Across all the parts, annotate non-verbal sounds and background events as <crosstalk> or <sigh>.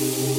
you.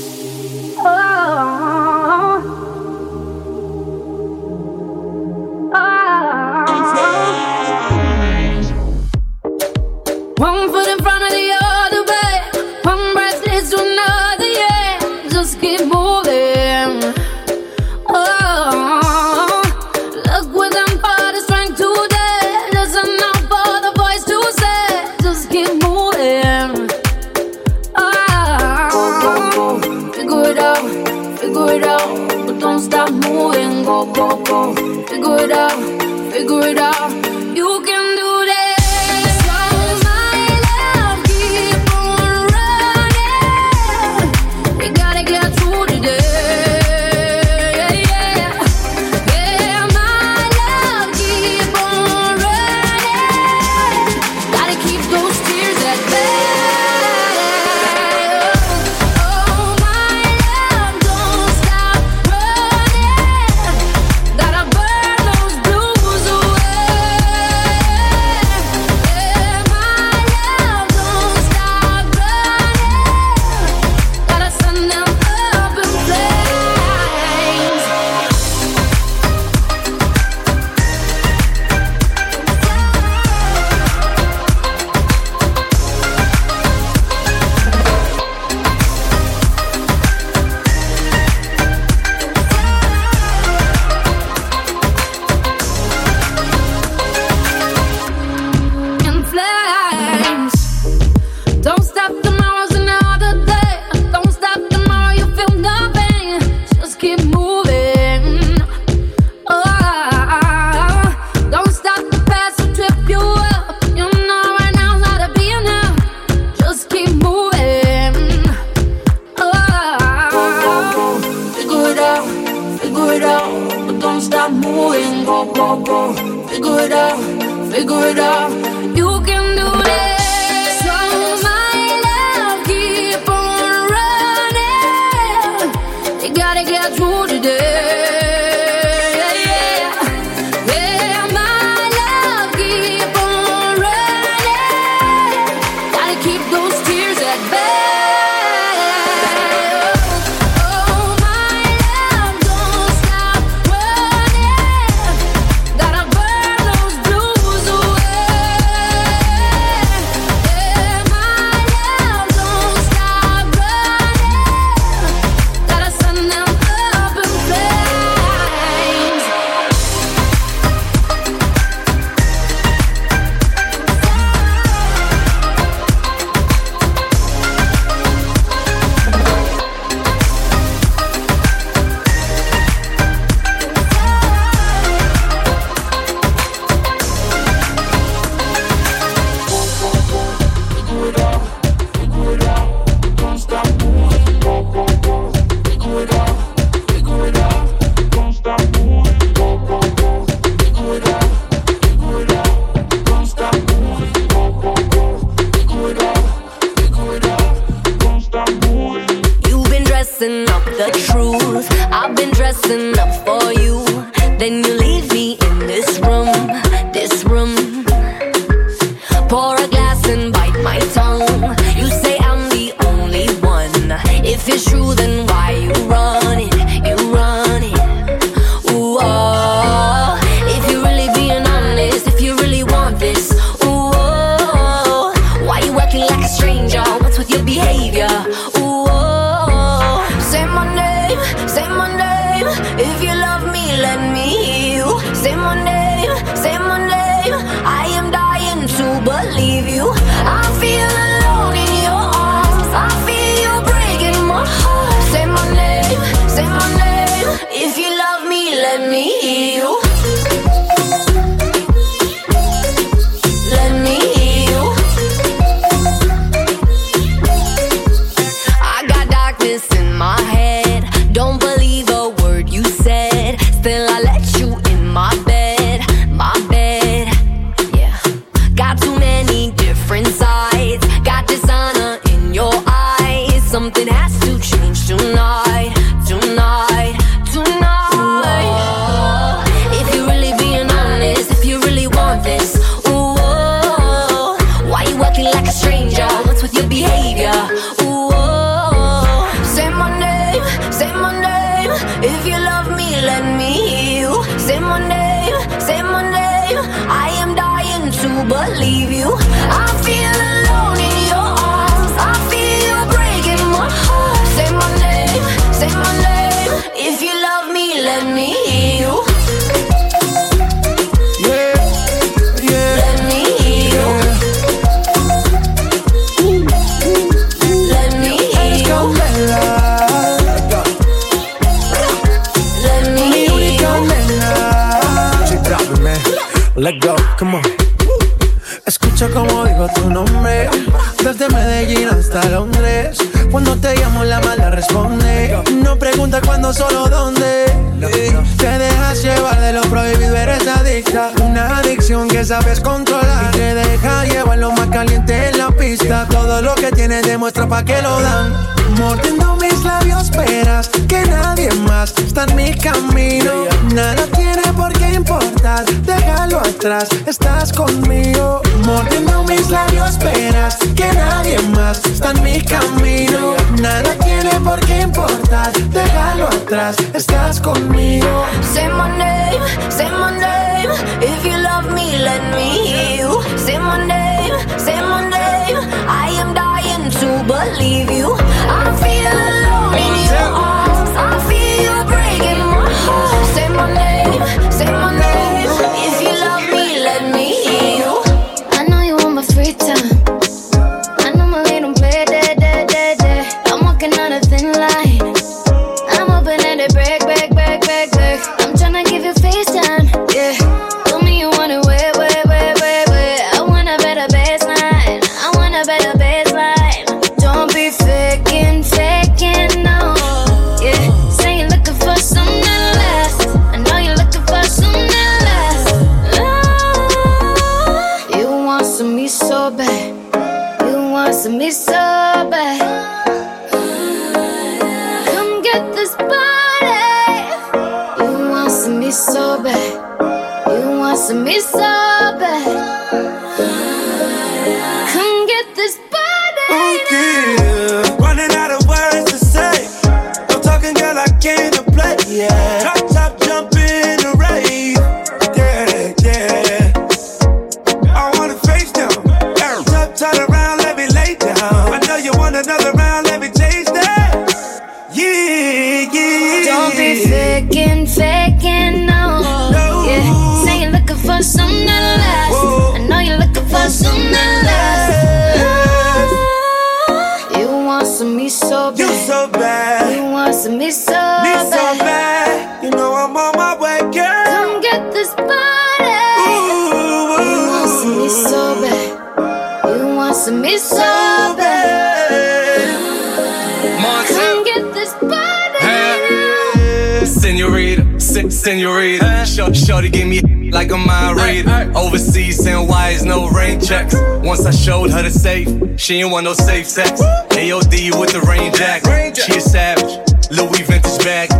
vida Todo lo que tienes demuestra pa' que lo dan Mordiendo mis labios esperas que nadie más está en mi camino. Nada tiene por qué importar, déjalo atrás, estás conmigo. Mordiendo mis labios esperas que nadie más está en mi camino. Nada tiene por qué importar, déjalo atrás, estás conmigo. Say my name, say my name, if you love me let me hear you. Say my name, say my name believe you. I feel alone in your arms. Shorty gave me like a mind reader. Overseas and why is no rain checks. Once I showed her the safe, she ain't want no safe sex. AOD with the rain jacket. She a savage. Louis vintage bag.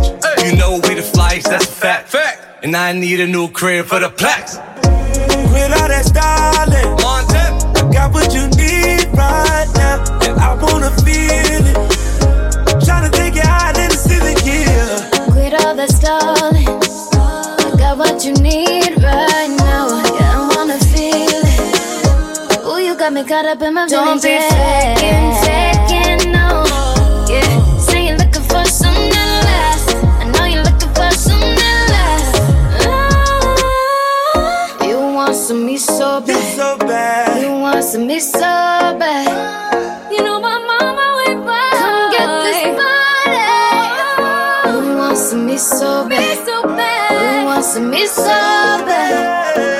You know we the flies, that's a fact. And I need a new crib for the plaques. Quit all that style. me caught up in my Don't be faking, faking, no. Yeah, say you're looking for something that lasts. I know you're looking for something that lasts. Oh, you want some me so bad. so bad. You want some me so bad. You know my mama went by. Come get this body. You want some me so bad. Me so bad. You want some me so bad.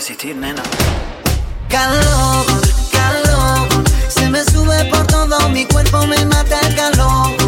resistir, nena. Calor, calor, se me sube por todo mi cuerpo, me mata el calor.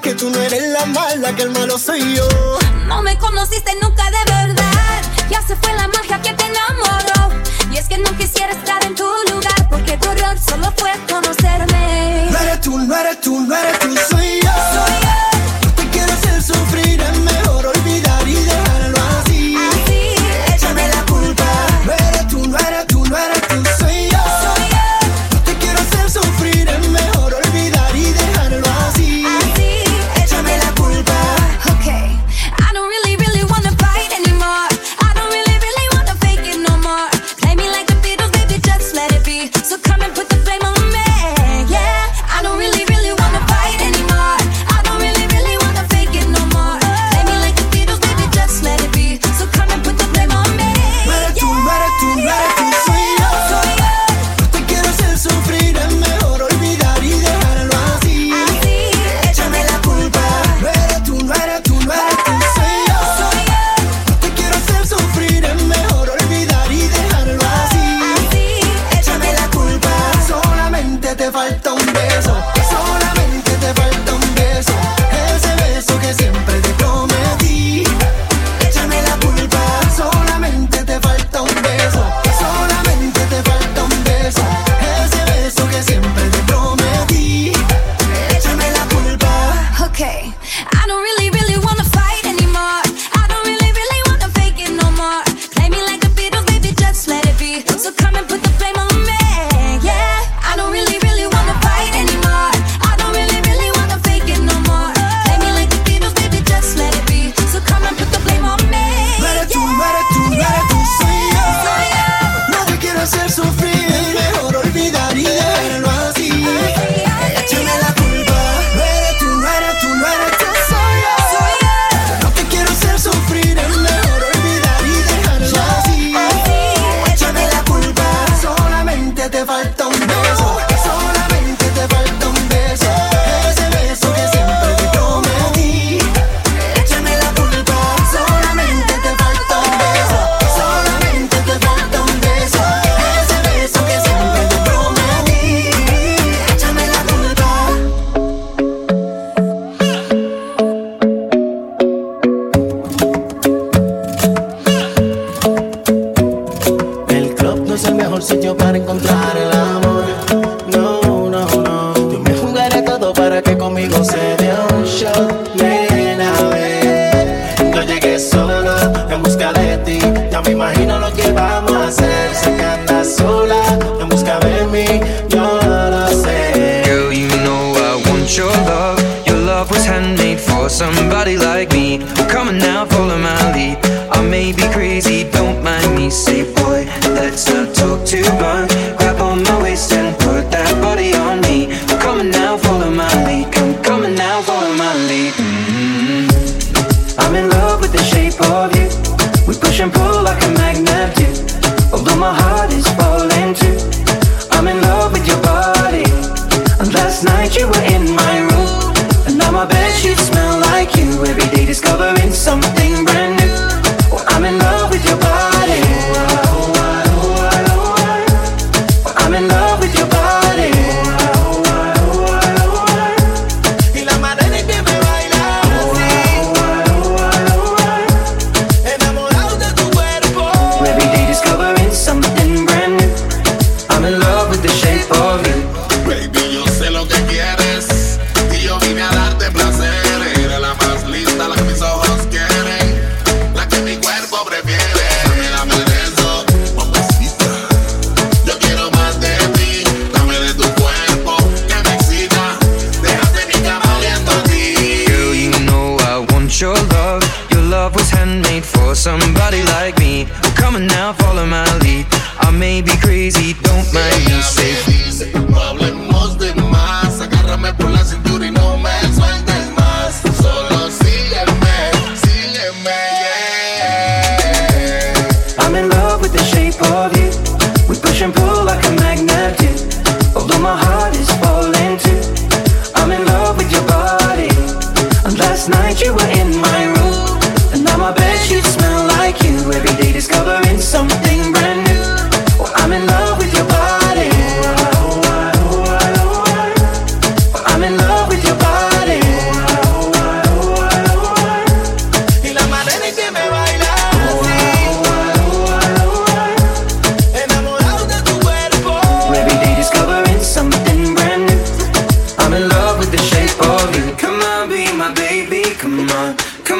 que tú no eres la mala, que el malo soy yo. No me conociste nunca.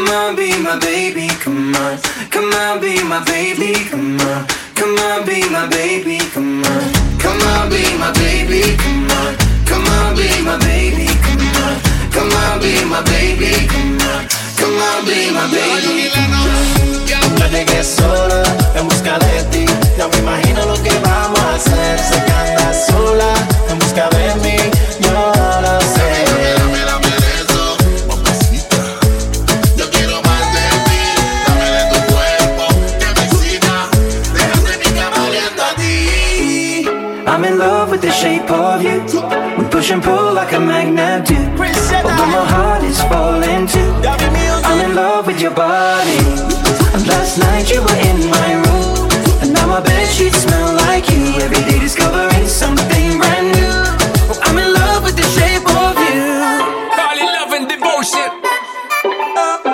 Come on, be my baby, come on. Come on, be my baby, come on. Come on, be my baby, come on. Come on, be my baby, come on. Come on, be my baby, come on. Come on, be my baby, come on. Come on, be my baby. Yo llegué sola en busca de ti. Ya me imagino lo que vamos a hacer. Se canta sola en busca de mí. of you. We push and pull like a magnet do. Although my heart is falling too. I'm in love with your body. And last night you were in my room, and now my bed sheets smell like you. Every day discovering something brand new. Oh, I'm in love with the shape of you. Call it love and devotion.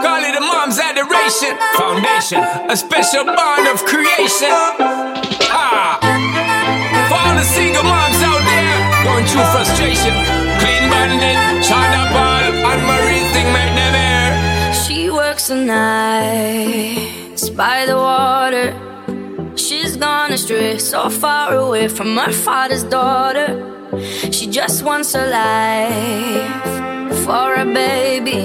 Call it a mom's adoration. Foundation, a special bond of creation. true frustration. Clean bandit, China ball, and Marie thing them air. She works the nights by the water. She's gone astray, so far away from her father's daughter. She just wants a life for a baby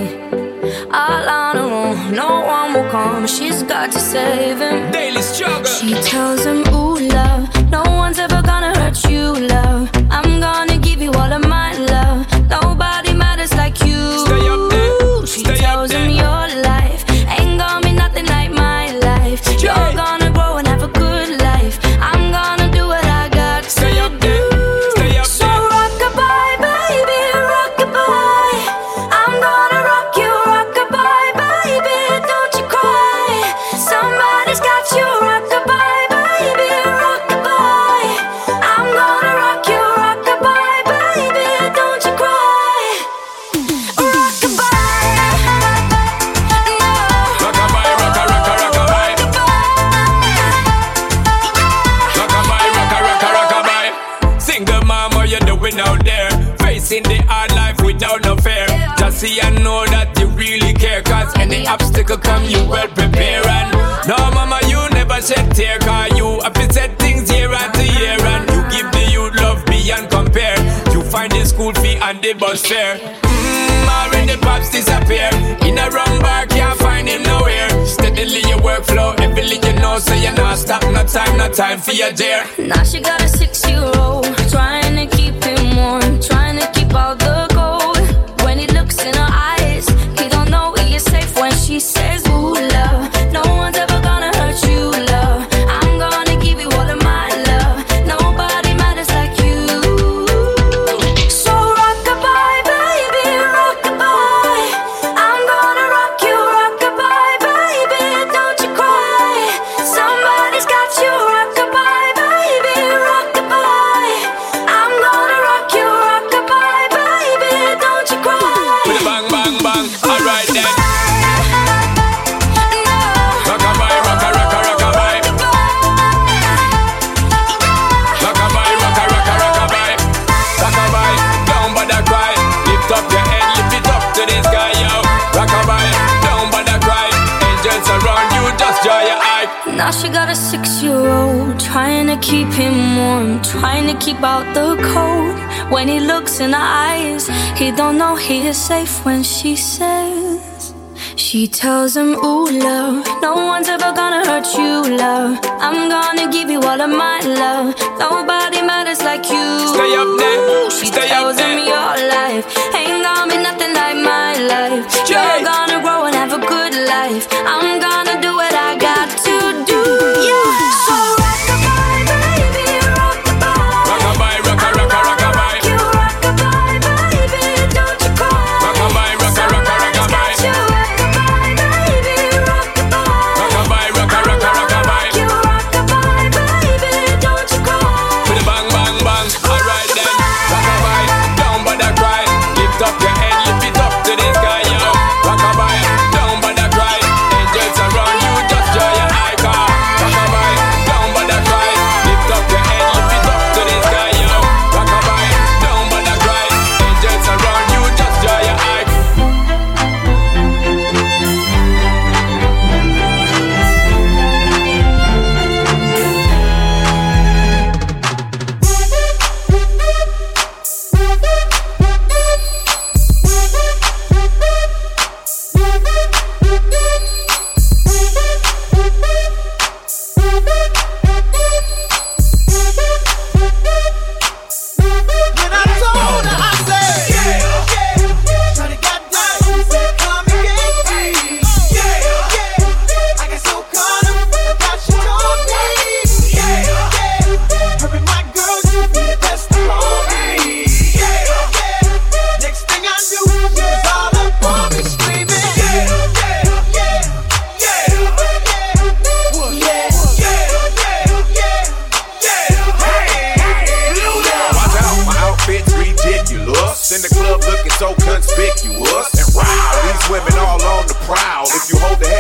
all on her own. No one will come. She's got to save him. Daily struggle. She tells him, Ooh, love. the bus fare. Mmm, already pops disappear. In a wrong bar, can't find him nowhere. Steadily your workflow, everything you know, so you're not stop. No time, no time for your dear. Now she got a six year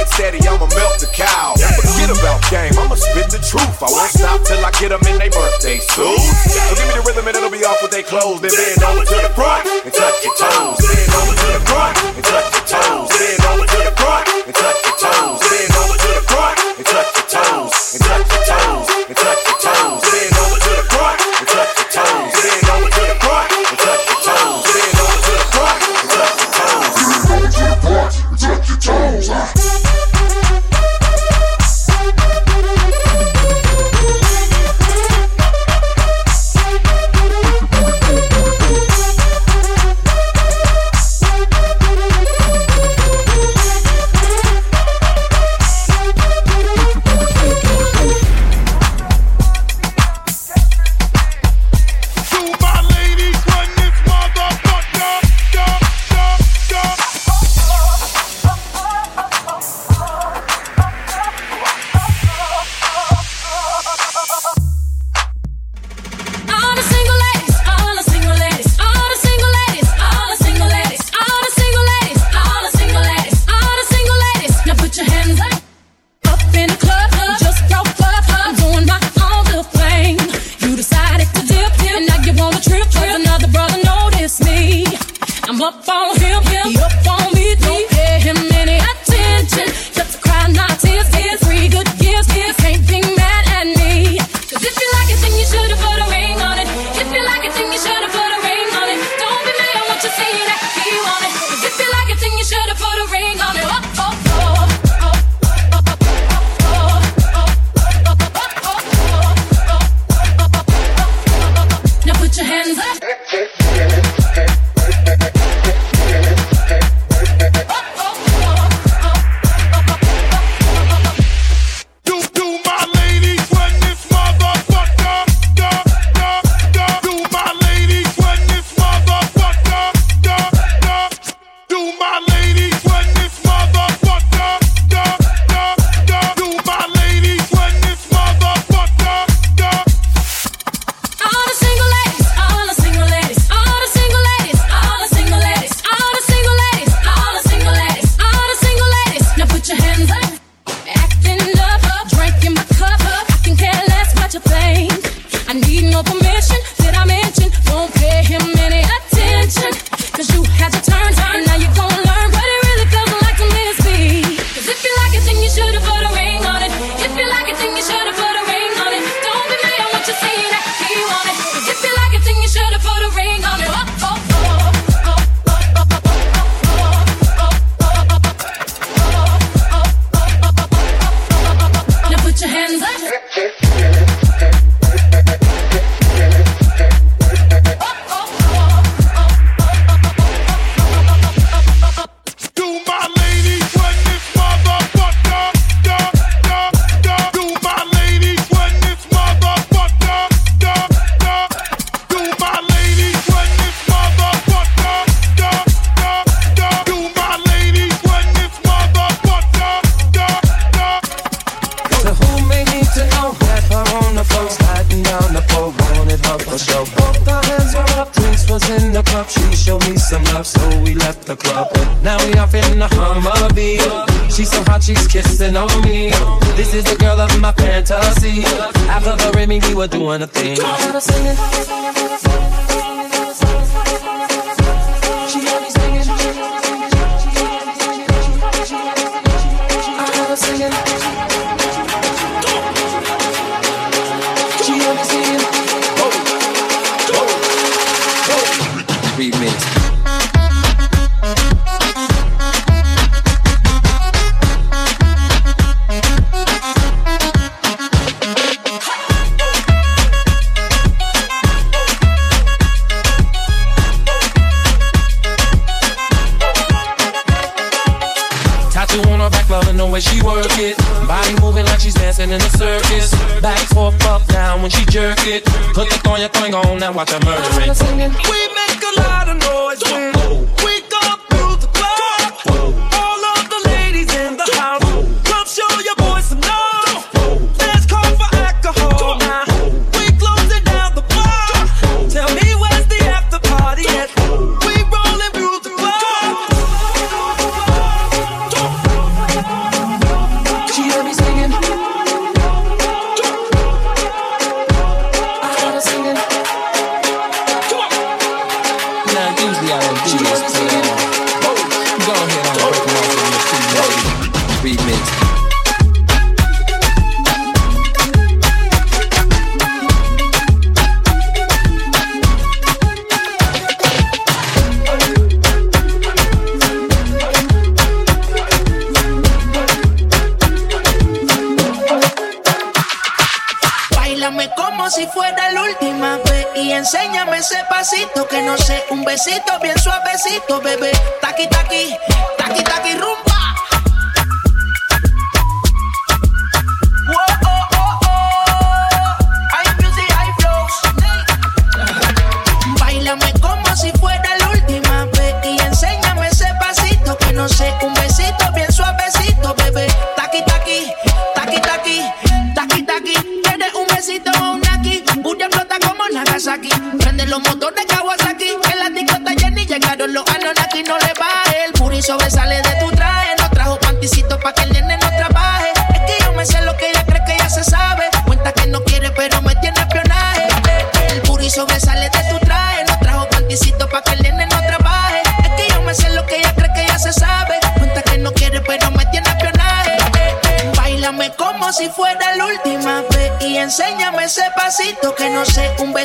Dad said he, I'ma milk the cow. Forget about game, I'ma spit the truth. I won't stop till I get them in their birthday suit. So give me the rhythm and it'll be off with their clothes. Then bend over to the front and touch your toes. Bend over to the front.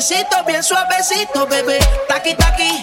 besito, bien suavecito, bebé. Taqui, taqui.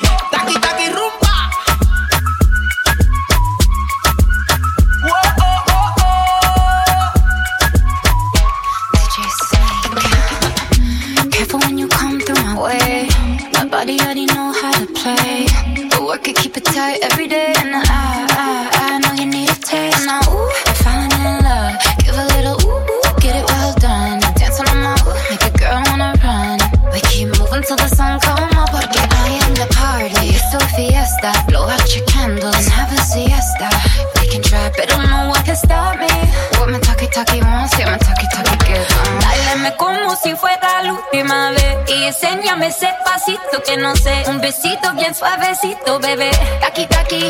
Suavecito, bebé. Taki, taki.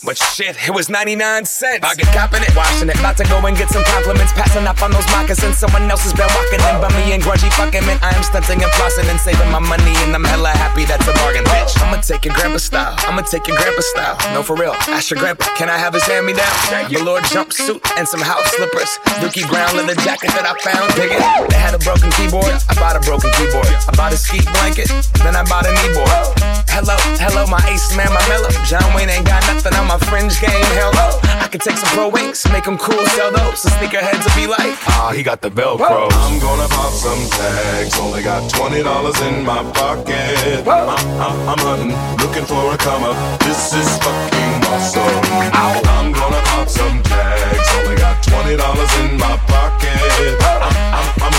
But shit, it was 99 cents. I get copping it, washing it. About to go and get some compliments. Passing up on those moccasins. Someone else has been walking in by me and grungy fucking man. I am stunting and flossing and saving my money. And I'm hella happy that's a bargain, bitch. I'ma take your grandpa style. I'ma take your grandpa style. No, for real. Ask your grandpa, can I have his hand me down? Velour jumpsuit and some house slippers. Dookie brown leather jacket that I found. Dig it. They had a broken keyboard. I bought a broken keyboard. I bought a ski blanket. Then I bought a kneeboard. Hello, hello, my ace man, my mellow. John Wayne ain't got nothing on my fringe game. hello. I could take some pro wings, make them cool, sell those. So sneakerheads will be like, ah, he got the Velcro. I'm gonna pop some tags. Only got twenty dollars in my pocket. I'm, I'm, I'm hunting, looking for a come up. This is fucking awesome. I'm gonna pop some tags. Only got twenty dollars in my pocket. I'm, I'm,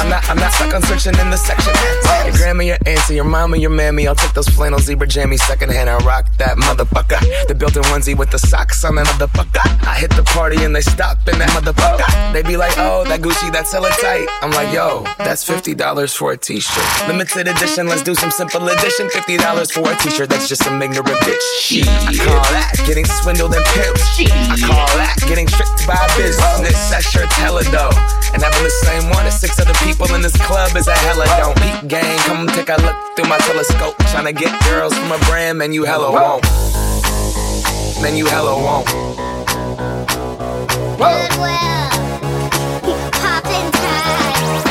I'm not, I'm not stuck on searching in the section. Your grandma, your auntie, your mama, your mammy. I'll take those flannel zebra jammies secondhand and rock that motherfucker. The built-in onesie with the socks on that motherfucker. I hit the party and they stop in that motherfucker. They be like, oh, that Gucci, that's hella tight. I'm like, yo, that's $50 for a t-shirt. Limited edition, let's do some simple edition. $50 for a t-shirt, that's just some ignorant bitch. Shit. I call that getting swindled and pimped. I call that getting tricked by business. That shirt's hella dope. And having the same one as six other people in this club is a hella don't. Peep gang, come take a look through my telescope. Tryna get girls from a brand, man, you hella won't. Man, you hella won't. Goodwill. Poppin' tags.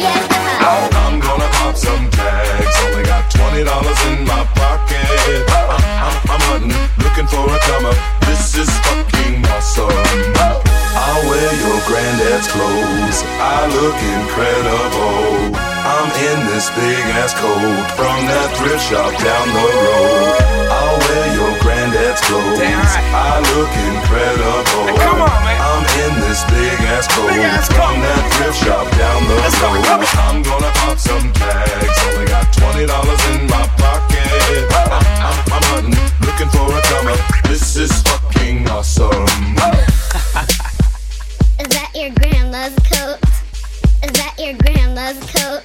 Yeah. I'm gonna pop some tags. Only got twenty dollars in my pocket. I'm, I'm, I'm hunting, looking for a come up. This is fucking awesome. I'll wear your granddad's clothes. I look incredible. I'm in this big ass coat from that thrift shop down the road. I'll wear your granddad's clothes. I look incredible. come on, man. I'm in this big ass coat from that thrift shop down the road. I'm gonna pop some tags. Only got twenty dollars in my pocket. I'm, I'm, I'm hunting, looking for a come up. This is fucking awesome. <laughs> Is that your grandma's coat? Is that your grandma's coat?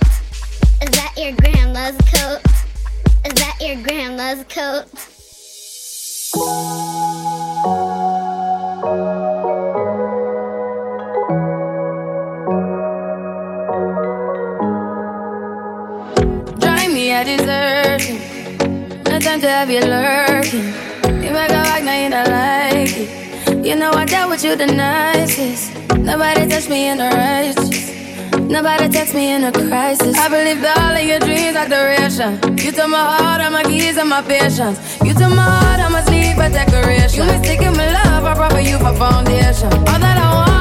Is that your grandma's coat? Is that your grandma's coat? Me a desertion. No time to have you lurking. You make a like, now you don't like it. You know I dealt with you the nicest. Nobody touched me in the righteous. Nobody text me in a crisis. I believed all of your dreams are duration. You took my heart, all my keys, and my patience. You took my heart, I my leave a decoration. You mistaken my love, I brought for you for foundation. All that I wanted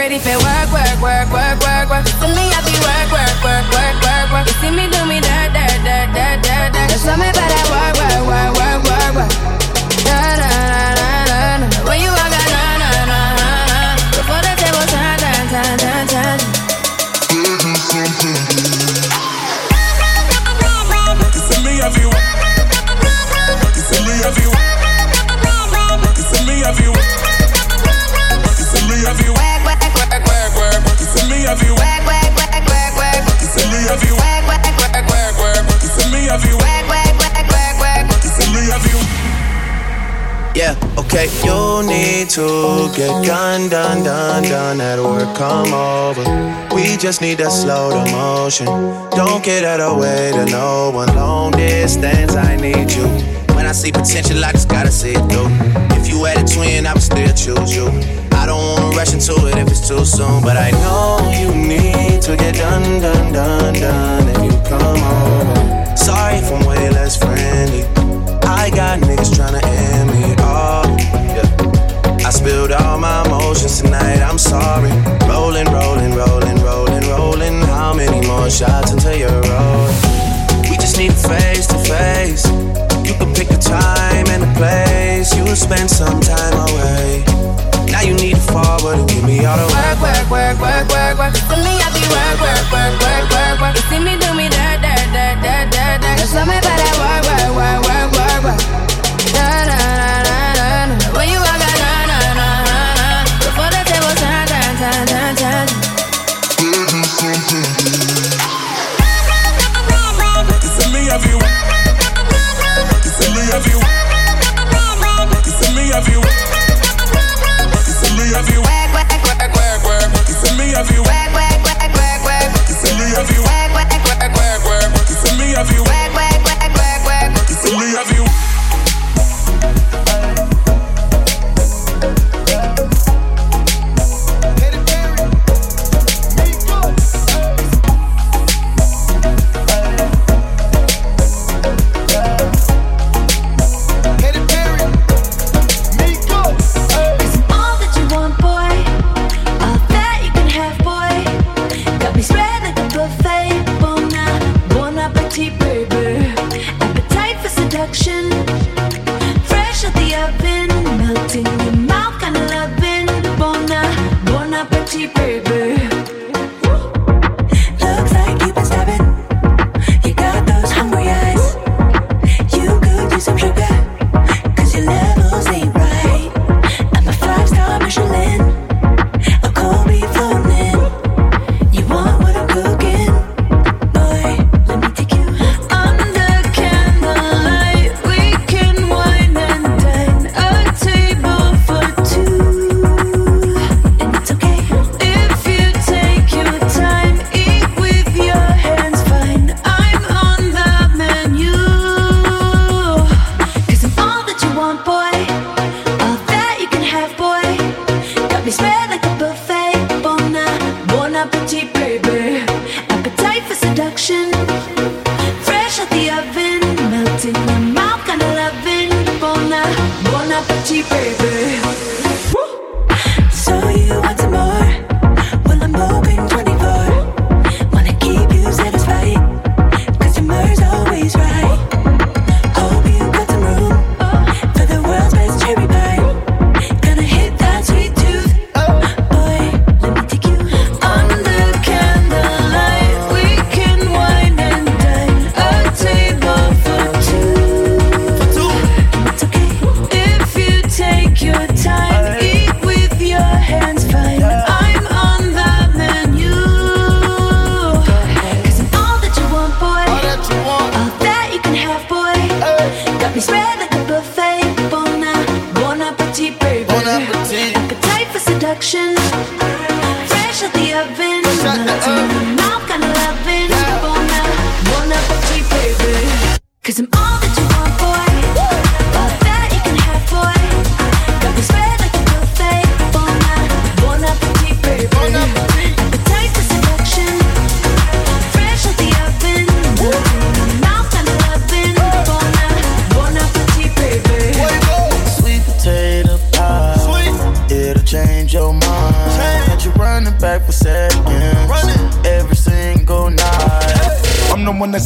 ready for work, work, work, work, work, work. To me, I be work, work, work, work, work, work. You see me do me dirt, dirt, dirt, dirt, dirt, dirt. Just tell me about that work, work, work, work, work, work. Da, da, da, da, da, da. When you walk out, na, na, na, na, na. Before the table turn, turn, turn, turn, turn. See me me you send me you send me you send me you. Yeah, okay. You need to get done, done, done, done at work. Come over. We just need to slow the motion. Don't get out of way to no one. Long distance, I need you. When I see potential, I just gotta see it through. If you had a twin, I would still choose you. I don't want rush into it if it's too soon, but I know you need to get done, done, done, done, and you come over. Sorry if I'm way less friendly. I got niggas tryna end me off. Yeah. I spilled all my emotions tonight, I'm sorry. Rolling, rolling, rolling, rolling, rolling. How many more shots until you're rolling? We just need face to face. You can pick the time and the place. You'll spend some time away. Now you need to forward and give me all the work, work, work, work, work, work. To me, I be work, work, work, work, work, work. You see me do me dirt, dirt, dirt, dirt, dirt, dirt. Just tell me about that work, work, work, work, work,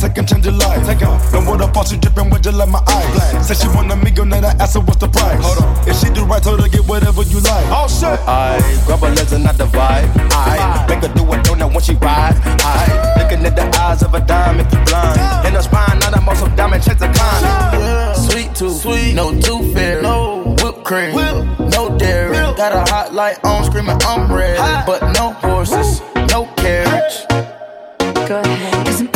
second change your life. Take off. Know what the fuck she dripping with just like my eyes. Said she want a million, then I asked her what's the price. Hold on. If she do right, told her get whatever you like. Oh shit. I grab her legs and not the vibe. I make her do a donut when she ride. I looking at the eyes of a dime if you blind. In her spine, not a muscle diamond, checks a climb. Sweet tooth, sweet, no tooth fairy, no whipped cream, no dairy. Got a hot light on, screaming I'm ready, but no horses, no carriage. Go ahead.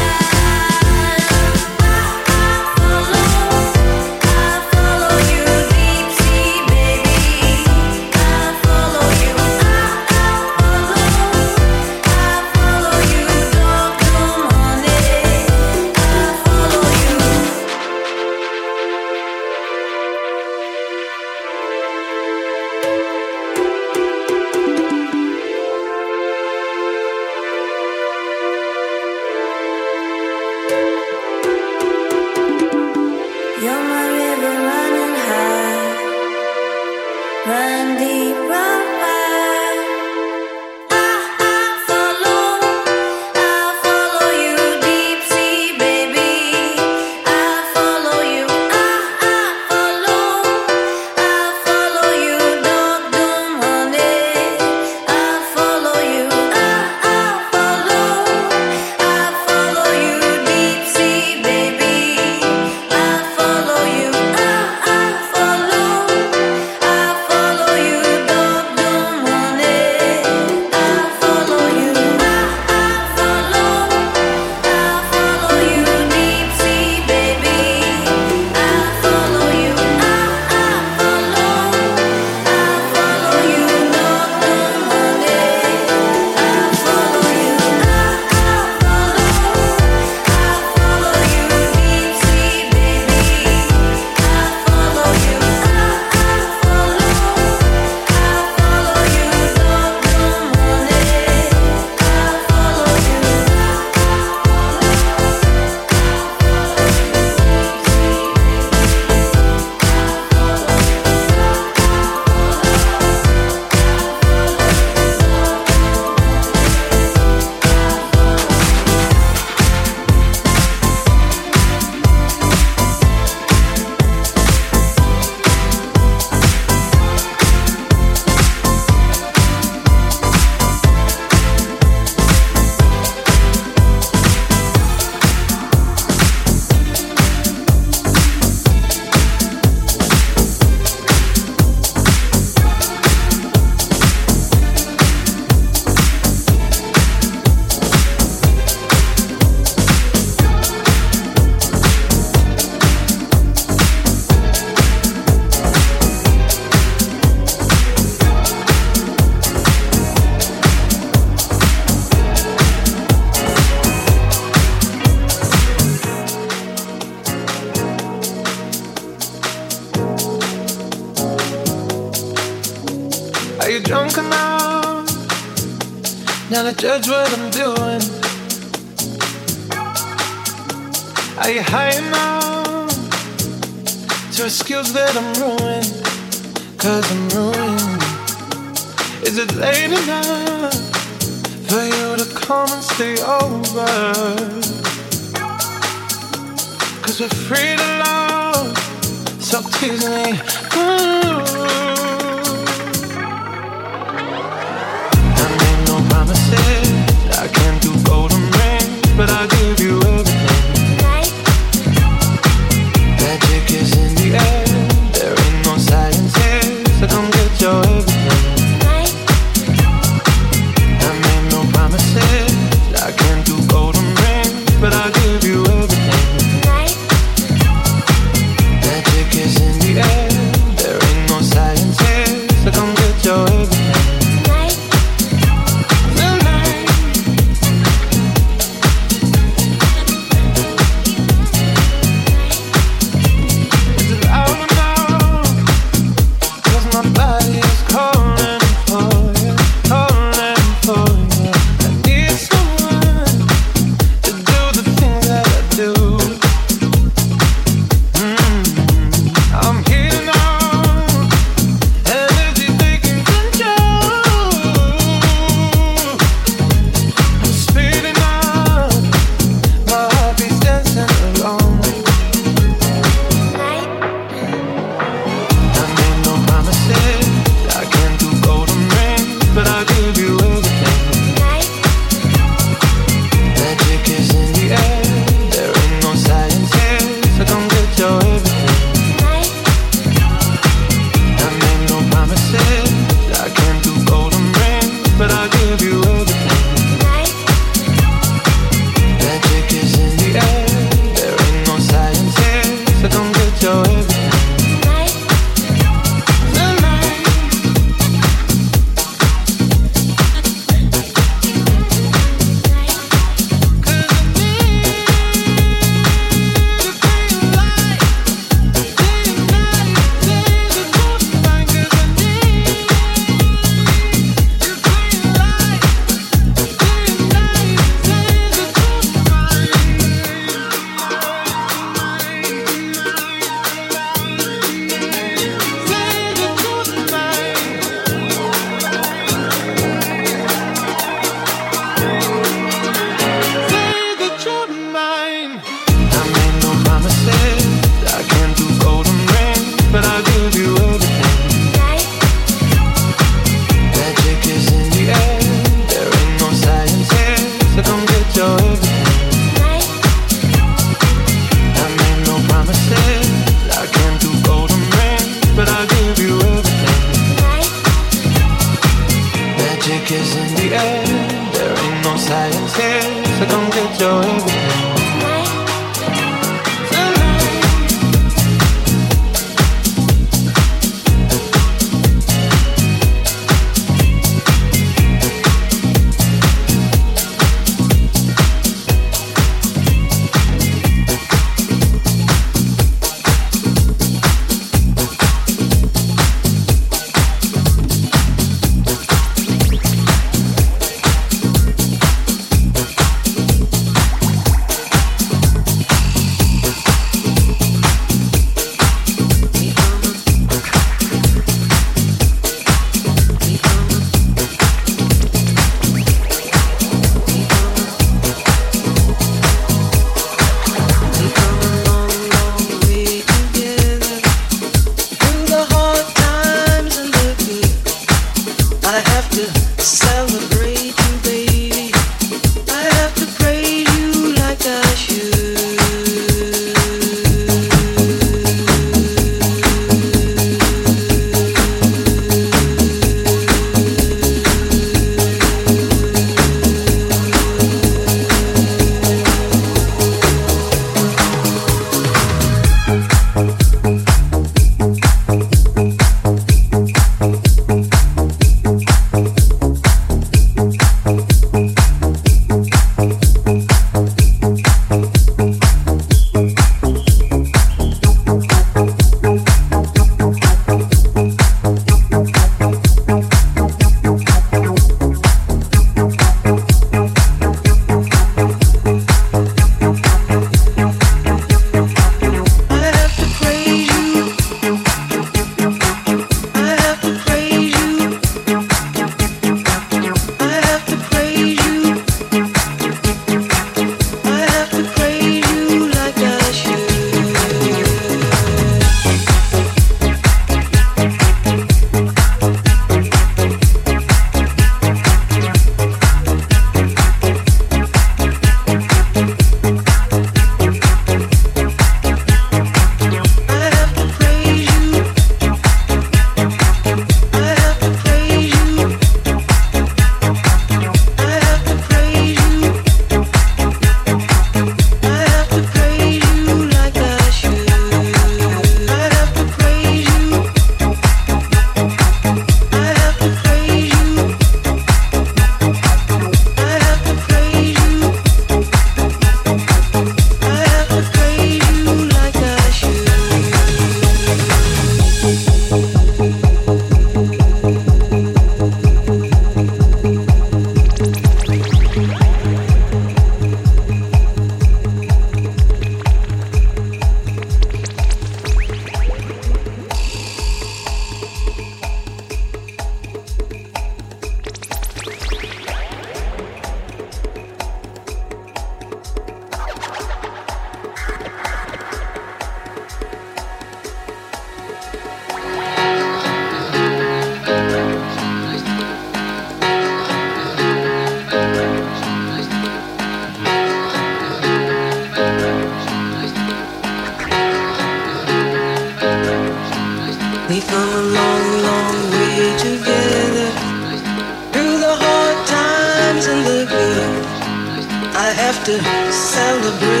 to celebrate.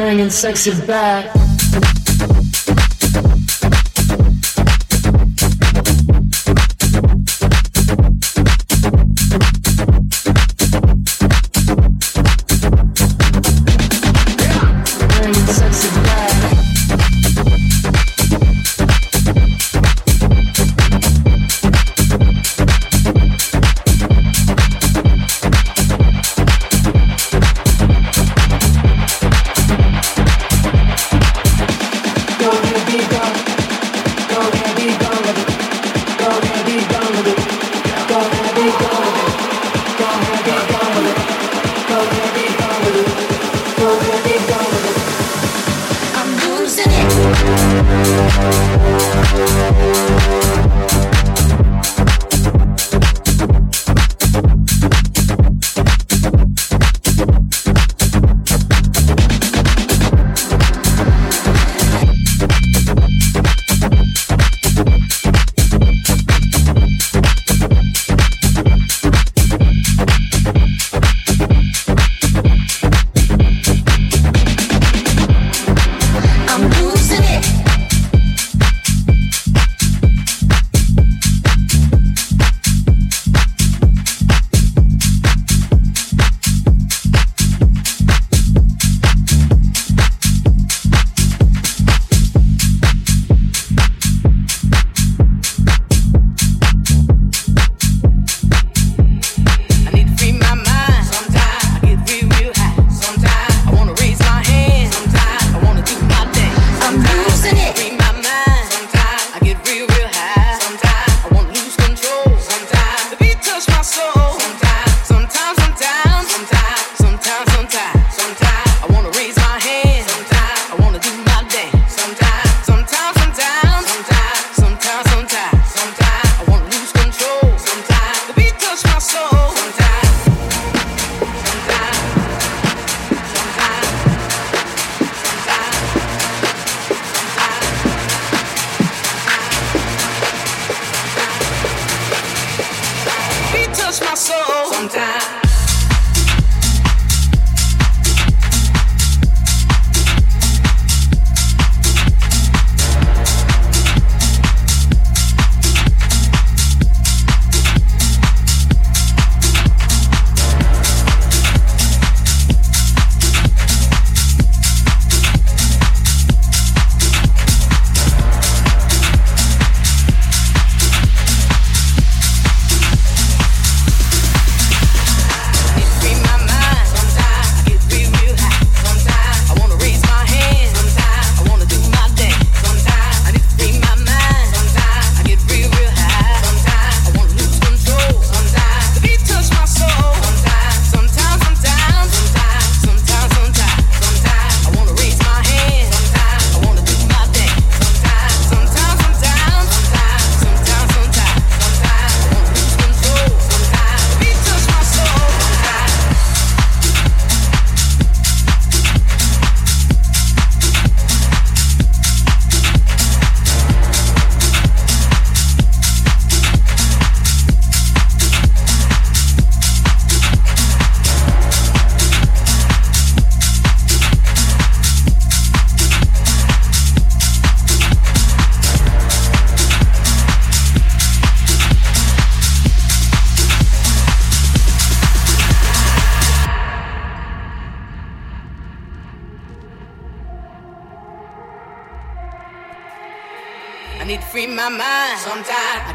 It. Bringing sexy back.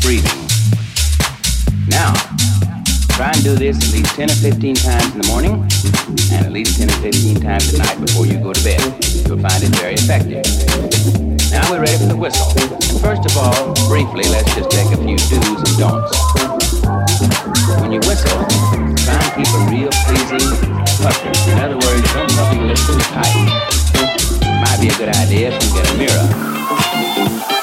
Breathing. Now, try and do this at least 10 or 15 times in the morning and at least 10 or 15 times at night before you go to bed. You'll find it very effective. Now we're ready for the whistle. And first of all, briefly, let's just take a few do's and don'ts. When you whistle, try and keep a real pleasing pucker. In other words, don't puff your lips too tight. Might be a good idea if you get a mirror.